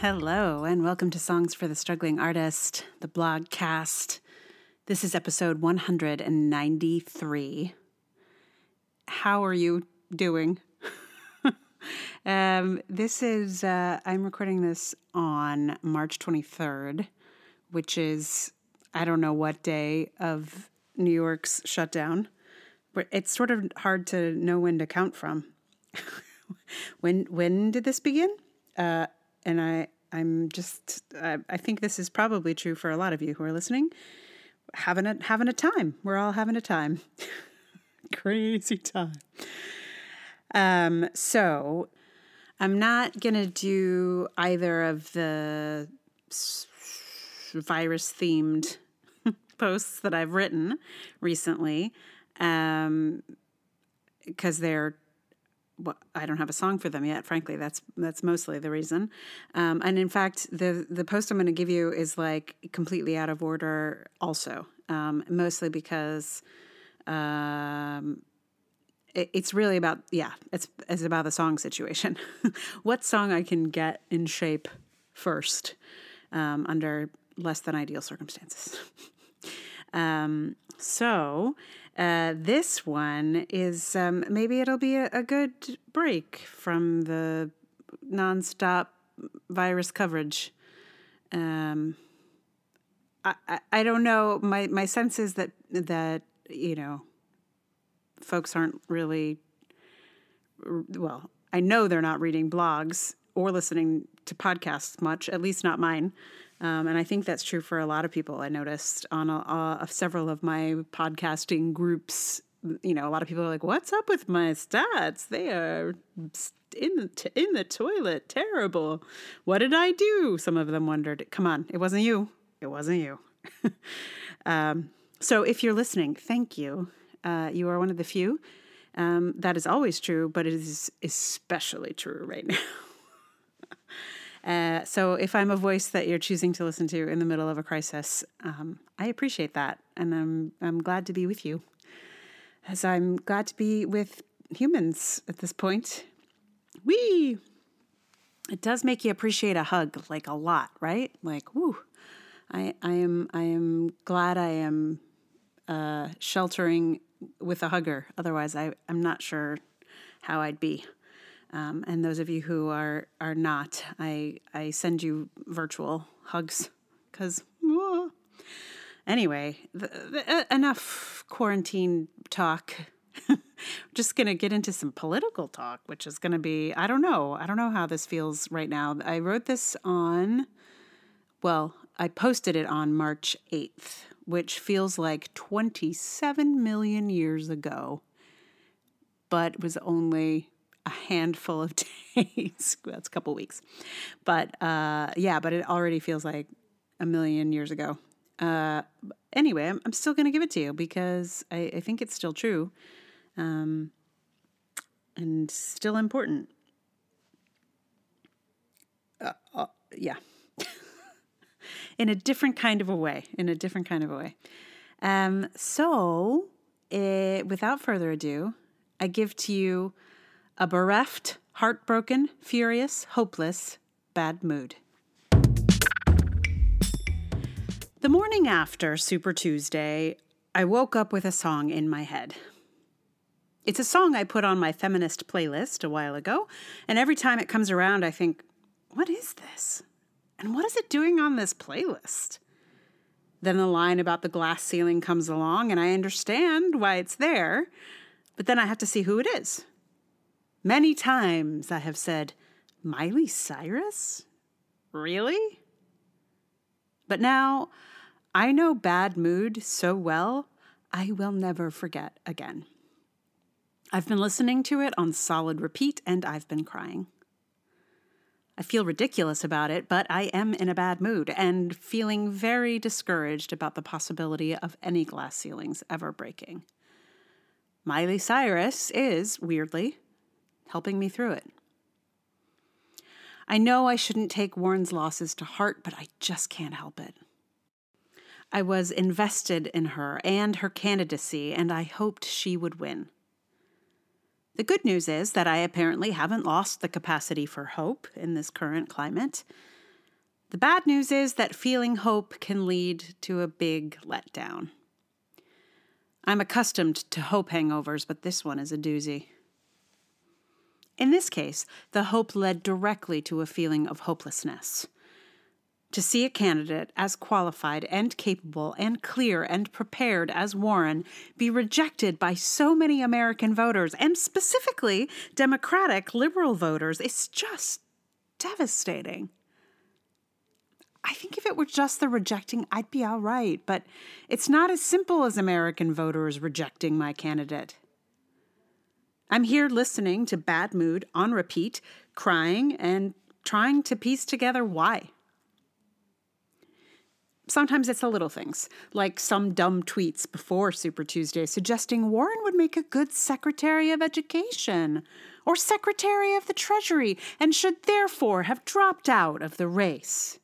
Hello, and welcome to Songs for the Struggling Artist, the blogcast. This is episode 193. How are you doing? um, this is, uh, I'm recording this on March 23rd, which is, I don't know what day of New York's shutdown. But it's sort of hard to know when to count from. when when did this begin? Uh, and I I'm just I, I think this is probably true for a lot of you who are listening. Having a having a time. We're all having a time. Crazy time. Um, so I'm not gonna do either of the virus themed posts that I've written recently, um, because they're well, I don't have a song for them yet. Frankly, that's that's mostly the reason. Um, and in fact, the the post I'm going to give you is like completely out of order. Also, um, mostly because um, it, it's really about yeah, it's it's about the song situation. what song I can get in shape first um, under less than ideal circumstances. Um, so uh, this one is um, maybe it'll be a, a, good break from the nonstop virus coverage. Um, I, I, I don't know. My my sense is that that you know, folks aren't really. Well, I know they're not reading blogs or listening to podcasts much. At least not mine. Um, and I think that's true for a lot of people. I noticed on a, a, several of my podcasting groups, you know, a lot of people are like, "What's up with my stats? They are in the t- in the toilet. Terrible. What did I do?" Some of them wondered. Come on, it wasn't you. It wasn't you. um, so if you're listening, thank you. Uh, you are one of the few. Um, that is always true, but it is especially true right now. Uh, so if I'm a voice that you're choosing to listen to in the middle of a crisis, um, I appreciate that, and I'm I'm glad to be with you, as I'm glad to be with humans at this point. Wee. It does make you appreciate a hug like a lot, right? Like, whoo. I I am I am glad I am uh, sheltering with a hugger. Otherwise, I I'm not sure how I'd be. Um, and those of you who are are not, I I send you virtual hugs because. Anyway, the, the, enough quarantine talk. just going to get into some political talk, which is going to be, I don't know. I don't know how this feels right now. I wrote this on, well, I posted it on March 8th, which feels like 27 million years ago, but was only a handful of days. That's a couple weeks. But uh, yeah, but it already feels like a million years ago. Uh, anyway, I'm, I'm still going to give it to you because I, I think it's still true um, and still important. Uh, uh, yeah. in a different kind of a way. In a different kind of a way. Um, so, it, eh, without further ado, I give to you a bereft, heartbroken, furious, hopeless, bad mood. The morning after Super Tuesday, I woke up with a song in my head. It's a song I put on my feminist playlist a while ago, and every time it comes around, I think, what is this? And what is it doing on this playlist? Then the line about the glass ceiling comes along, and I understand why it's there, but then I have to see who it is. Many times I have said, Miley Cyrus? Really? But now I know bad mood so well, I will never forget again. I've been listening to it on solid repeat and I've been crying. I feel ridiculous about it, but I am in a bad mood and feeling very discouraged about the possibility of any glass ceilings ever breaking. Miley Cyrus is, weirdly, helping me through it. I know I shouldn't take Warren's losses to heart, but I just can't help it. I was invested in her and her candidacy, and I hoped she would win. The good news is that I apparently haven't lost the capacity for hope in this current climate. The bad news is that feeling hope can lead to a big letdown. I'm accustomed to hope hangovers, but this one is a doozy. In this case, the hope led directly to a feeling of hopelessness. To see a candidate as qualified and capable and clear and prepared as Warren be rejected by so many American voters, and specifically Democratic liberal voters, is just devastating. I think if it were just the rejecting, I'd be all right, but it's not as simple as American voters rejecting my candidate. I'm here listening to Bad Mood on repeat, crying, and trying to piece together why. Sometimes it's the little things, like some dumb tweets before Super Tuesday suggesting Warren would make a good Secretary of Education or Secretary of the Treasury and should therefore have dropped out of the race.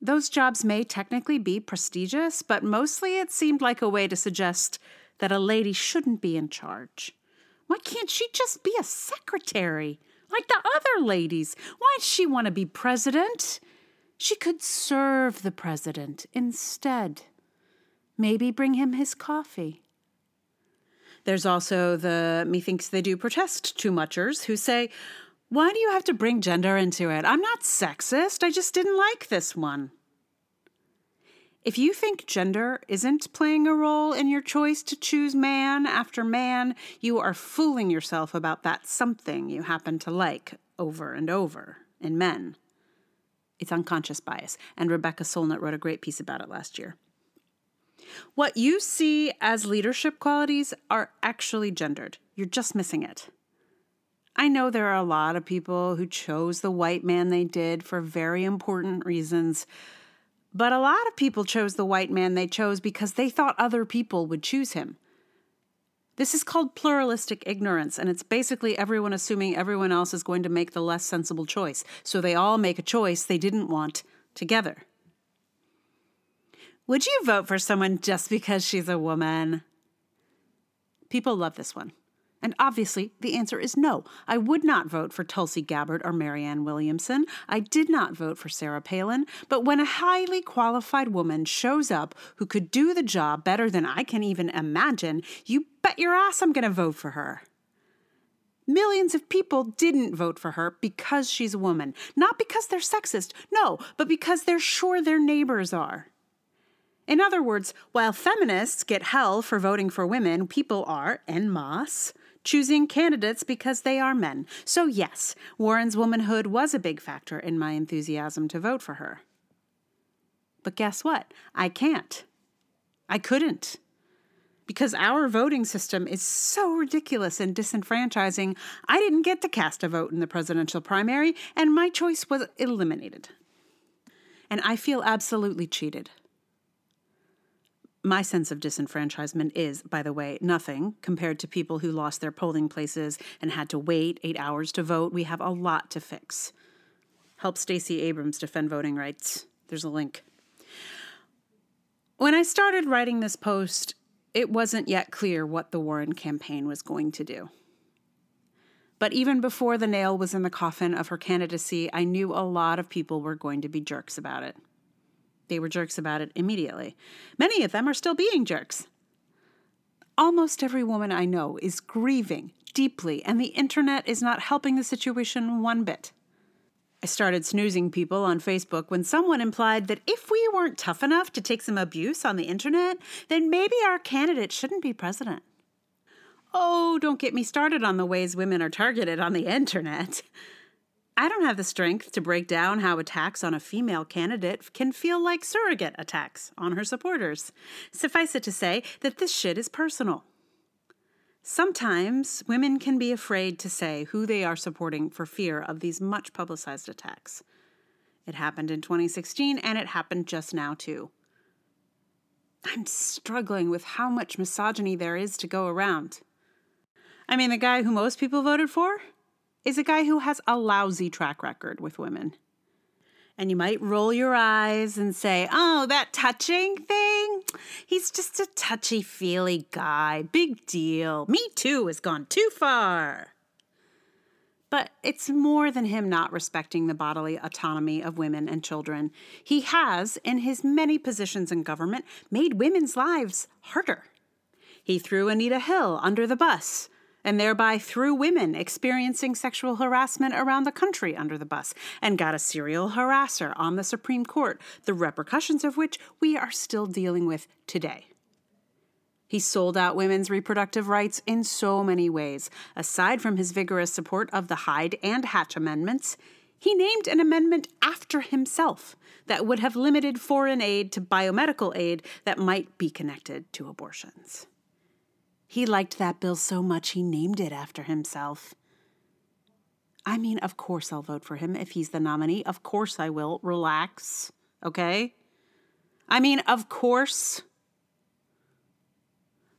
Those jobs may technically be prestigious, but mostly it seemed like a way to suggest that a lady shouldn't be in charge. Why can't she just be a secretary like the other ladies? Why does she want to be president? She could serve the president instead. Maybe bring him his coffee. There's also the methinks they do protest too muchers who say, Why do you have to bring gender into it? I'm not sexist. I just didn't like this one. If you think gender isn't playing a role in your choice to choose man after man, you are fooling yourself about that something you happen to like over and over in men. It's unconscious bias, and Rebecca Solnit wrote a great piece about it last year. What you see as leadership qualities are actually gendered. You're just missing it. I know there are a lot of people who chose the white man they did for very important reasons, but a lot of people chose the white man they chose because they thought other people would choose him. This is called pluralistic ignorance, and it's basically everyone assuming everyone else is going to make the less sensible choice. So they all make a choice they didn't want together. Would you vote for someone just because she's a woman? People love this one. And obviously, the answer is no. I would not vote for Tulsi Gabbard or Marianne Williamson. I did not vote for Sarah Palin. But when a highly qualified woman shows up who could do the job better than I can even imagine, you bet your ass I'm going to vote for her. Millions of people didn't vote for her because she's a woman. Not because they're sexist, no, but because they're sure their neighbors are. In other words, while feminists get hell for voting for women, people are, en masse, choosing candidates because they are men. So, yes, Warren's womanhood was a big factor in my enthusiasm to vote for her. But guess what? I can't. I couldn't. Because our voting system is so ridiculous and disenfranchising, I didn't get to cast a vote in the presidential primary, and my choice was eliminated. And I feel absolutely cheated my sense of disenfranchisement is, by the way, nothing compared to people who lost their polling places and had to wait eight hours to vote. We have a lot to fix. Help Stacey Abrams defend voting rights. There's a link. When I started writing this post, it wasn't yet clear what the Warren campaign was going to do. But even before the nail was in the coffin of her candidacy, I knew a lot of people were going to be jerks about it. They were jerks about it immediately. Many of them are still being jerks. Almost every woman I know is grieving deeply, and the internet is not helping the situation one bit. I started snoozing people on Facebook when someone implied that if we weren't tough enough to take some abuse on the internet, then maybe our candidate shouldn't be president. Oh, don't get me started on the ways women are targeted on the internet. I don't have the strength to break down how attacks on a female candidate can feel like surrogate attacks on her supporters. Suffice it to say that this shit is personal. Sometimes women can be afraid to say who they are supporting for fear of these much publicized attacks. It happened in 2016 and it happened just now, too. I'm struggling with how much misogyny there is to go around. I mean, the guy who most people voted for? Is a guy who has a lousy track record with women. And you might roll your eyes and say, oh, that touching thing? He's just a touchy feely guy. Big deal. Me too has gone too far. But it's more than him not respecting the bodily autonomy of women and children. He has, in his many positions in government, made women's lives harder. He threw Anita Hill under the bus and thereby threw women experiencing sexual harassment around the country under the bus and got a serial harasser on the Supreme Court, the repercussions of which we are still dealing with today. He sold out women's reproductive rights in so many ways. Aside from his vigorous support of the Hyde and Hatch amendments, he named an amendment after himself that would have limited foreign aid to biomedical aid that might be connected to abortions. He liked that bill so much he named it after himself. I mean, of course I'll vote for him if he's the nominee. Of course I will. Relax, okay? I mean, of course.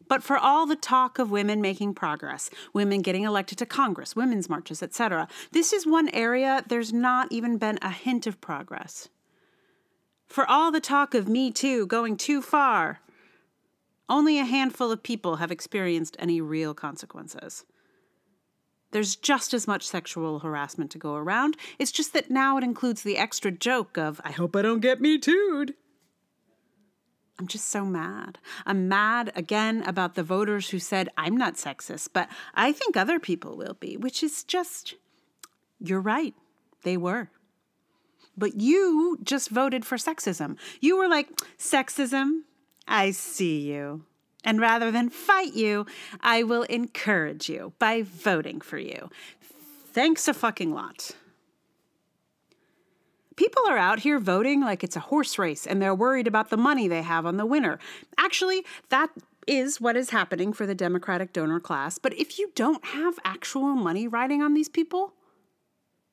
But for all the talk of women making progress, women getting elected to Congress, women's marches, etc., this is one area there's not even been a hint of progress. For all the talk of Me Too going too far, only a handful of people have experienced any real consequences. There's just as much sexual harassment to go around. It's just that now it includes the extra joke of, I hope I don't get me too'd. I'm just so mad. I'm mad again about the voters who said, I'm not sexist, but I think other people will be, which is just, you're right. They were. But you just voted for sexism. You were like, sexism, I see you. And rather than fight you, I will encourage you by voting for you. Thanks a fucking lot. People are out here voting like it's a horse race and they're worried about the money they have on the winner. Actually, that is what is happening for the Democratic donor class. But if you don't have actual money riding on these people,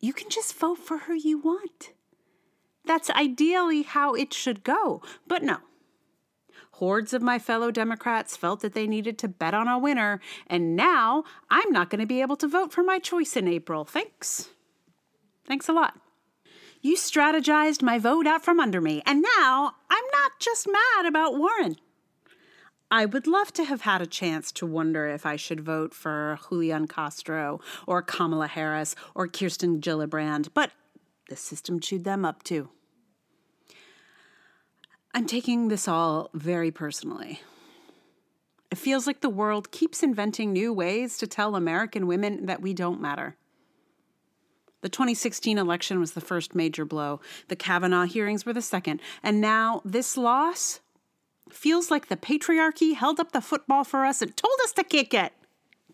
you can just vote for who you want. That's ideally how it should go. But no. Hordes of my fellow Democrats felt that they needed to bet on a winner, and now I'm not going to be able to vote for my choice in April. Thanks. Thanks a lot. You strategized my vote out from under me, and now I'm not just mad about Warren. I would love to have had a chance to wonder if I should vote for Julian Castro or Kamala Harris or Kirsten Gillibrand, but the system chewed them up too. I'm taking this all very personally. It feels like the world keeps inventing new ways to tell American women that we don't matter. The 2016 election was the first major blow. The Kavanaugh hearings were the second. And now this loss feels like the patriarchy held up the football for us and told us to kick it.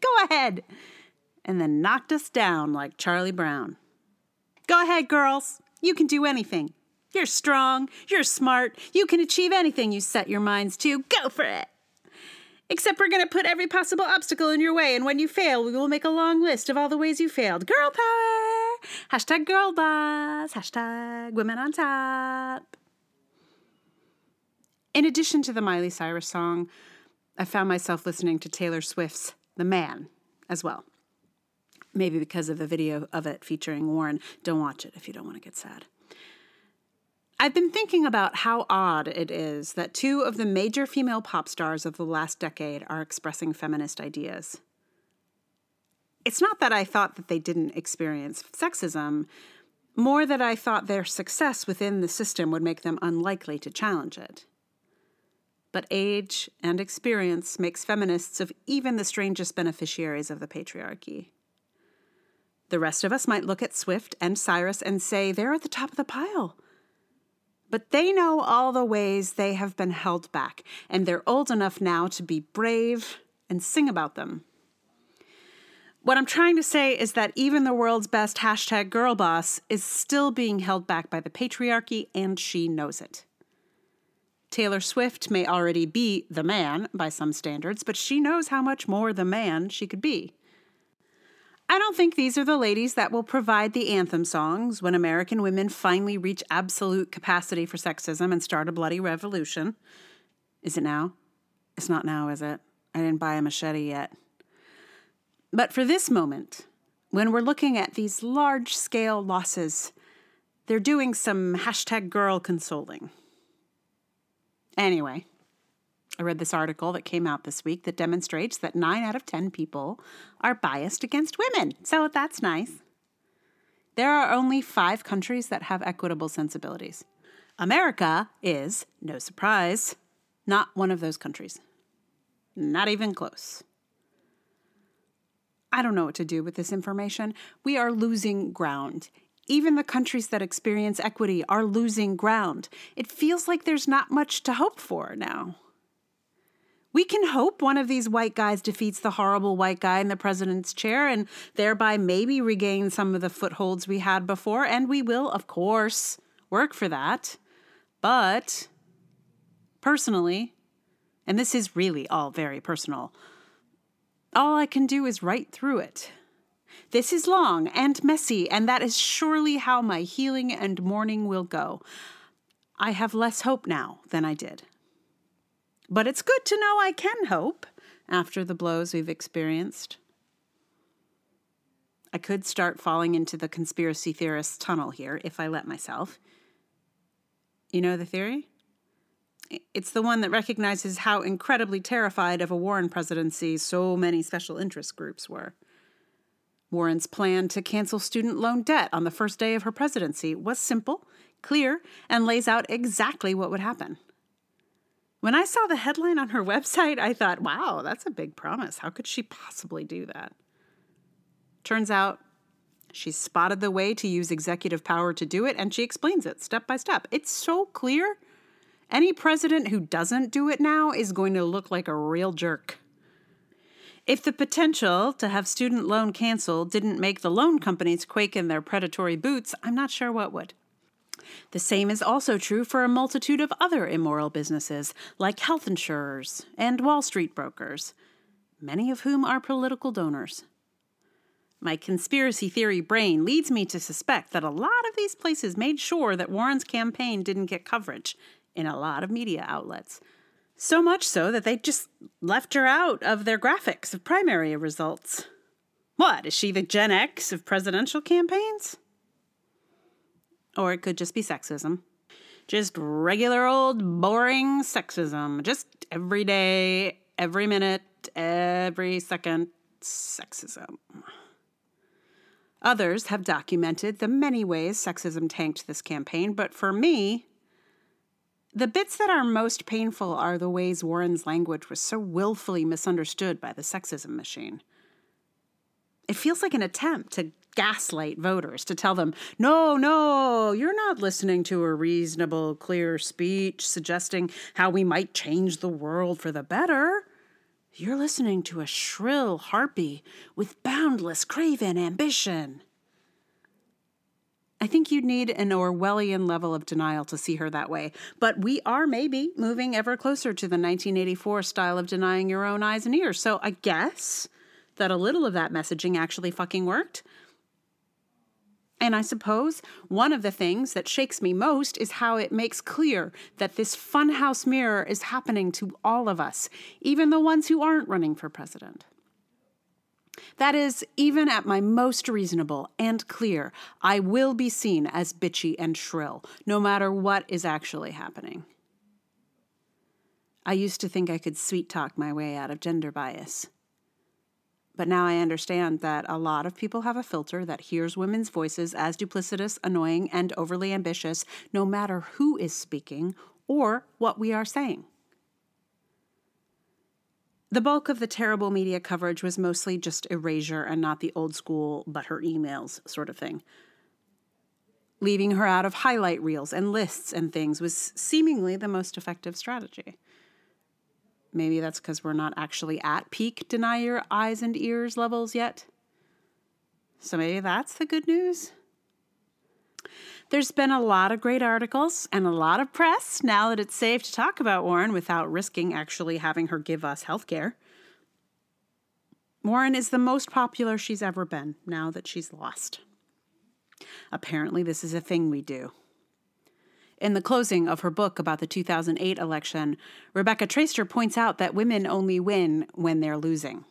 Go ahead. And then knocked us down like Charlie Brown. Go ahead, girls. You can do anything. You're strong. You're smart. You can achieve anything you set your minds to. Go for it. Except we're going to put every possible obstacle in your way, and when you fail, we will make a long list of all the ways you failed. Girl power! Hashtag girl boss. Hashtag women on top. In addition to the Miley Cyrus song, I found myself listening to Taylor Swift's The Man as well. Maybe because of the video of it featuring Warren. Don't watch it if you don't want to get sad. I've been thinking about how odd it is that two of the major female pop stars of the last decade are expressing feminist ideas. It's not that I thought that they didn't experience sexism, more that I thought their success within the system would make them unlikely to challenge it. But age and experience makes feminists of even the strangest beneficiaries of the patriarchy. The rest of us might look at Swift and Cyrus and say they're at the top of the pile but they know all the ways they have been held back, and they're old enough now to be brave and sing about them. What I'm trying to say is that even the world's best hashtag girl boss is still being held back by the patriarchy, and she knows it. Taylor Swift may already be the man by some standards, but she knows how much more the man she could be. I don't think these are the ladies that will provide the anthem songs when American women finally reach absolute capacity for sexism and start a bloody revolution. Is it now? It's not now, is it? I didn't buy a machete yet. But for this moment, when we're looking at these large scale losses, they're doing some hashtag girl consoling. Anyway, I read this article that came out this week that demonstrates that nine out of 10 people are biased against women. So that's nice. There are only five countries that have equitable sensibilities. America is, no surprise, not one of those countries. Not even close. I don't know what to do with this information. We are losing ground. Even the countries that experience equity are losing ground. It feels like there's not much to hope for now. We can hope one of these white guys defeats the horrible white guy in the president's chair and thereby maybe regain some of the footholds we had before. And we will, of course, work for that. But personally, and this is really all very personal, all I can do is write through it. This is long and messy, and that is surely how my healing and mourning will go. I have less hope now than I did. But it's good to know I can hope after the blows we've experienced. I could start falling into the conspiracy theorist tunnel here if I let myself. You know the theory? It's the one that recognizes how incredibly terrified of a Warren presidency so many special interest groups were. Warren's plan to cancel student loan debt on the first day of her presidency was simple, clear, and lays out exactly what would happen. When I saw the headline on her website, I thought, wow, that's a big promise. How could she possibly do that? Turns out she spotted the way to use executive power to do it, and she explains it step by step. It's so clear any president who doesn't do it now is going to look like a real jerk. If the potential to have student loan canceled didn't make the loan companies quake in their predatory boots, I'm not sure what would. The same is also true for a multitude of other immoral businesses, like health insurers and Wall Street brokers, many of whom are political donors. My conspiracy theory brain leads me to suspect that a lot of these places made sure that Warren's campaign didn't get coverage in a lot of media outlets. So much so that they just left her out of their graphics of primary results. What, is she the Gen X of presidential campaigns? Or it could just be sexism. Just regular old boring sexism. Just every day, every minute, every second sexism. Others have documented the many ways sexism tanked this campaign, but for me, the bits that are most painful are the ways Warren's language was so willfully misunderstood by the sexism machine. It feels like an attempt to gaslight voters, to tell them, no, no, you're not listening to a reasonable, clear speech suggesting how we might change the world for the better. You're listening to a shrill harpy with boundless, craven ambition. I think you'd need an Orwellian level of denial to see her that way. But we are maybe moving ever closer to the 1984 style of denying your own eyes and ears. So I guess that a little of that messaging actually fucking worked. And I suppose one of the things that shakes me most is how it makes clear that this funhouse mirror is happening to all of us, even the ones who aren't running for president. That is, even at my most reasonable and clear, I will be seen as bitchy and shrill, no matter what is actually happening. I used to think I could sweet talk my way out of gender bias. But now I understand that a lot of people have a filter that hears women's voices as duplicitous, annoying, and overly ambitious, no matter who is speaking or what we are saying. The bulk of the terrible media coverage was mostly just erasure and not the old school, but her emails sort of thing. Leaving her out of highlight reels and lists and things was seemingly the most effective strategy. Maybe that's because we're not actually at peak deny your eyes and ears levels yet. So maybe that's the good news. There's been a lot of great articles and a lot of press now that it's safe to talk about Warren without risking actually having her give us health care. Warren is the most popular she's ever been now that she's lost. Apparently, this is a thing we do. In the closing of her book about the 2008 election, Rebecca Traister points out that women only win when they're losing.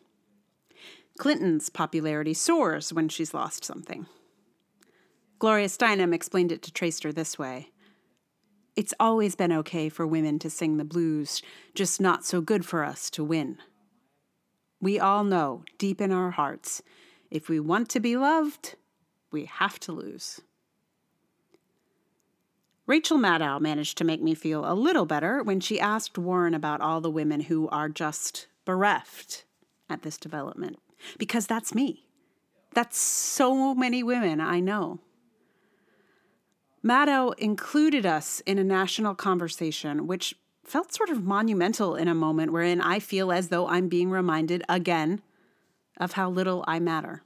Clinton's popularity soars when she's lost something. Gloria Steinem explained it to Traister this way It's always been okay for women to sing the blues, just not so good for us to win. We all know, deep in our hearts, if we want to be loved, we have to lose. Rachel Maddow managed to make me feel a little better when she asked Warren about all the women who are just bereft at this development, because that's me. That's so many women I know. Maddow included us in a national conversation, which felt sort of monumental in a moment wherein I feel as though I'm being reminded again of how little I matter.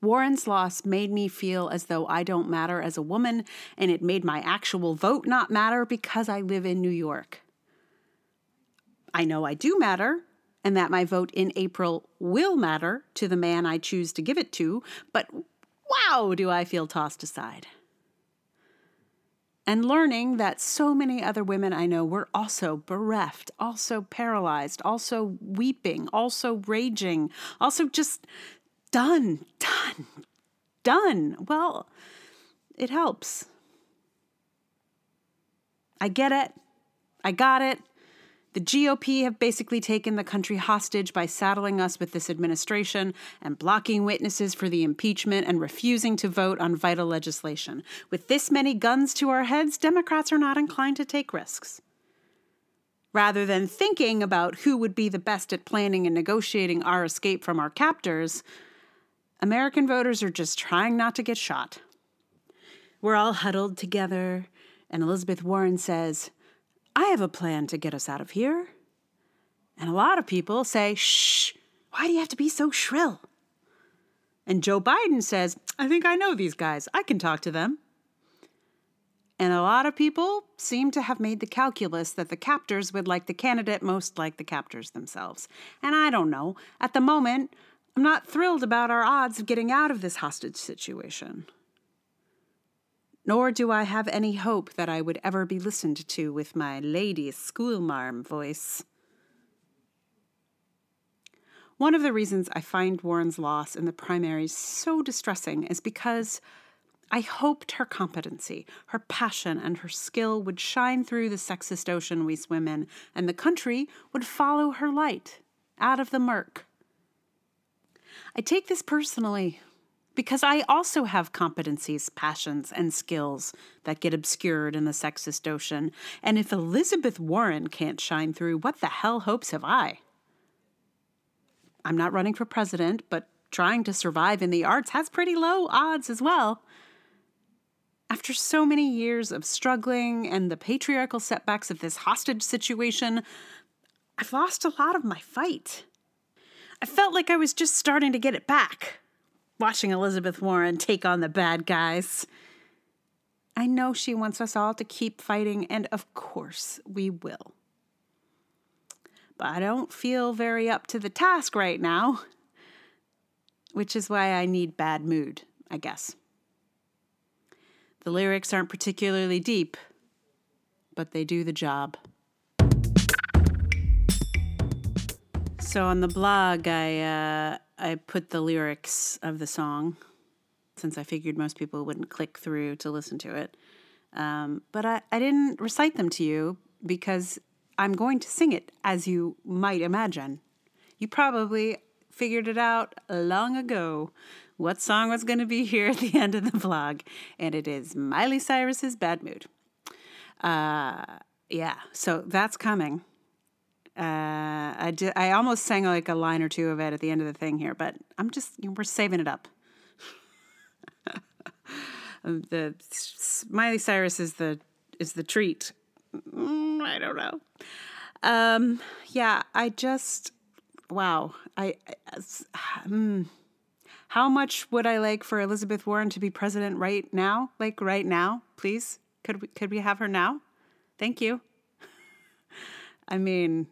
Warren's loss made me feel as though I don't matter as a woman, and it made my actual vote not matter because I live in New York. I know I do matter, and that my vote in April will matter to the man I choose to give it to, but wow, do I feel tossed aside. And learning that so many other women I know were also bereft, also paralyzed, also weeping, also raging, also just done, done, done. Well, it helps. I get it. I got it. The GOP have basically taken the country hostage by saddling us with this administration and blocking witnesses for the impeachment and refusing to vote on vital legislation. With this many guns to our heads, Democrats are not inclined to take risks. Rather than thinking about who would be the best at planning and negotiating our escape from our captors, American voters are just trying not to get shot. We're all huddled together, and Elizabeth Warren says, I have a plan to get us out of here. And a lot of people say, shh, why do you have to be so shrill? And Joe Biden says, I think I know these guys. I can talk to them. And a lot of people seem to have made the calculus that the captors would like the candidate most like the captors themselves. And I don't know. At the moment, I'm not thrilled about our odds of getting out of this hostage situation nor do I have any hope that I would ever be listened to with my lady schoolmarm voice. One of the reasons I find Warren's loss in the primaries so distressing is because I hoped her competency, her passion, and her skill would shine through the sexist ocean we swim in, and the country would follow her light out of the murk. I take this personally because I also have competencies, passions, and skills that get obscured in the sexist ocean. And if Elizabeth Warren can't shine through, what the hell hopes have I? I'm not running for president, but trying to survive in the arts has pretty low odds as well. After so many years of struggling and the patriarchal setbacks of this hostage situation, I've lost a lot of my fight. I felt like I was just starting to get it back watching Elizabeth Warren take on the bad guys. I know she wants us all to keep fighting, and of course we will. But I don't feel very up to the task right now, which is why I need bad mood, I guess. The lyrics aren't particularly deep, but they do the job. So on the blog, I uh, I put the lyrics of the song since I figured most people wouldn't click through to listen to it. Um, but I, I didn't recite them to you because I'm going to sing it as you might imagine. You probably figured it out long ago what song was going to be here at the end of the vlog, and it is Miley Cyrus's Bad Mood. Uh, yeah, so that's coming. Uh, I did, I almost sang like a line or two of it at the end of the thing here, but I'm just you know, we're saving it up. Um, the Miley Cyrus is the is the treat. Mm, I don't know. Um, yeah, I just wow. I, I um, how much would I like for Elizabeth Warren to be president right now? Like right now, please. Could we could we have her now? Thank you. I mean,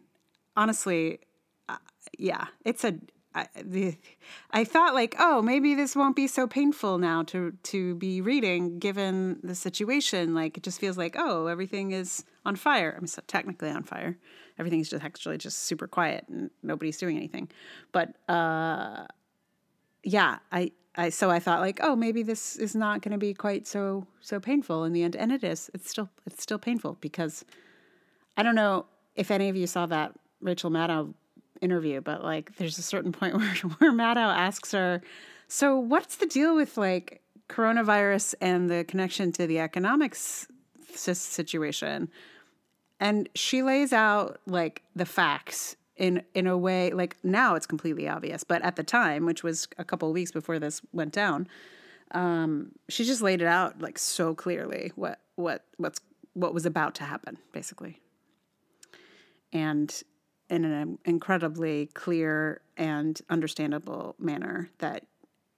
honestly, uh, yeah, it's a. I, the, I thought like, oh, maybe this won't be so painful now to to be reading, given the situation. Like, it just feels like, oh, everything is on fire. I'm so technically on fire. Everything's just actually just super quiet and nobody's doing anything. But uh, yeah, I I so I thought like, oh, maybe this is not going to be quite so so painful in the end, and it is. It's still it's still painful because I don't know if any of you saw that Rachel Maddow interview, but like there's a certain point where, where Maddow asks her, So, what's the deal with like coronavirus and the connection to the economics situation? And she lays out like the facts in in a way like now it's completely obvious, but at the time, which was a couple weeks before this went down, um, she just laid it out like so clearly what what what's what was about to happen, basically, and in an incredibly clear and understandable manner that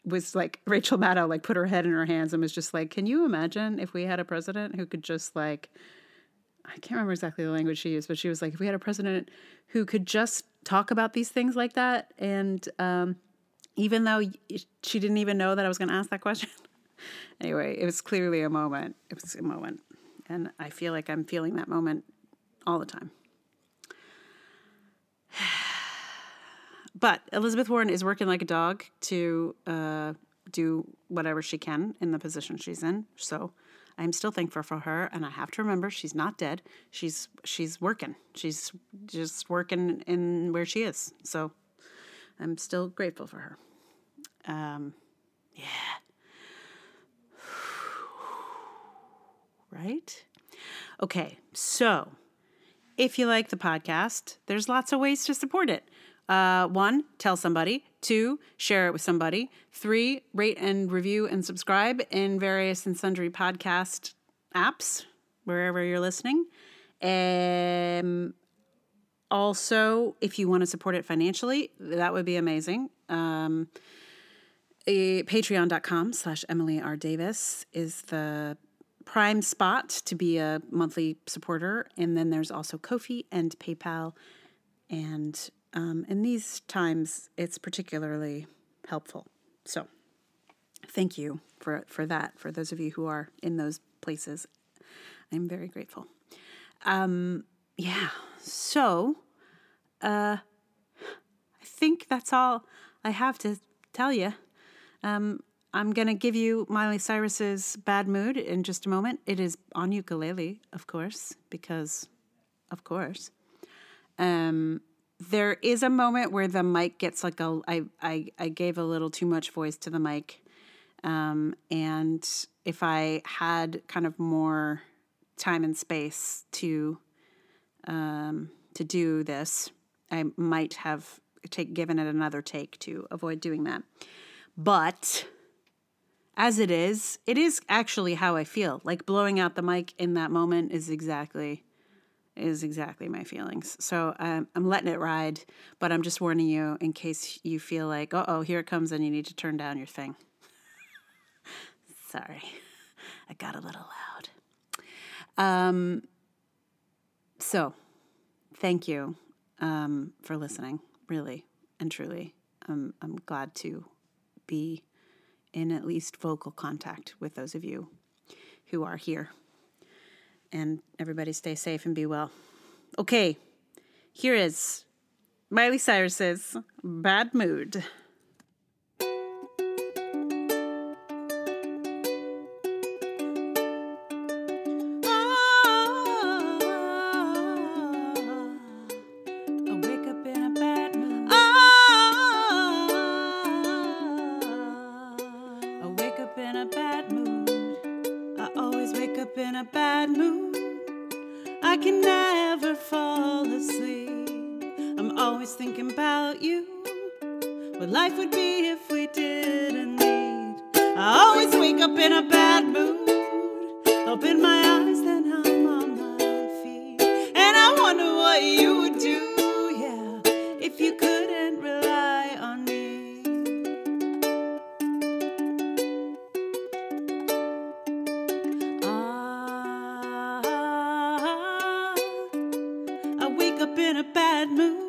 was like Rachel Maddow like put her head in her hands and was just like, "Can you imagine if we had a president who could just like." I can't remember exactly the language she used, but she was like, if we had a president who could just talk about these things like that, and um, even though she didn't even know that I was going to ask that question, anyway, it was clearly a moment. It was a moment, and I feel like I'm feeling that moment all the time. But Elizabeth Warren is working like a dog to uh, do whatever she can in the position she's in. So I'm still thankful for her, and I have to remember she's not dead. She's she's working. She's just working in where she is. So I'm still grateful for her. Um, yeah. Right? Okay, so if you like the podcast, there's lots of ways to support it. Uh, one, tell somebody. Two, share it with somebody. Three, rate and review and subscribe in various and sundry podcast apps, wherever you're listening. Um, also, if you want to support it financially, that would be amazing. Um, patreon.com slash Emily R. Davis is the prime spot to be a monthly supporter. And then there's also Ko-fi and PayPal. And um, in these times, it's particularly helpful. So thank you for, for that, for those of you who are in those places. I'm very grateful. Um, yeah, so uh, I think that's all I have to tell you. Um, I'm going to give you Miley Cyrus's Bad Mood in just a moment. It is on ukulele, of course, because, of course. Um, there is a moment where the mic gets like a I I, I gave a little too much voice to the mic. Um, and if I had kind of more time and space to um, to do this, I might have take given it another take to avoid doing that. But as it is, it is actually how I feel. Like blowing out the mic in that moment is exactly is exactly my feelings. So um, I'm letting it ride, but I'm just warning you in case you feel like, oh, here it comes, and you need to turn down your thing. Sorry, I got a little loud. Um, so thank you um, for listening, really and truly. Um, I'm glad to be in at least vocal contact with those of you who are here and everybody stay safe and be well. Okay, here is Miley Cyrus's Bad Mood. Acting bad you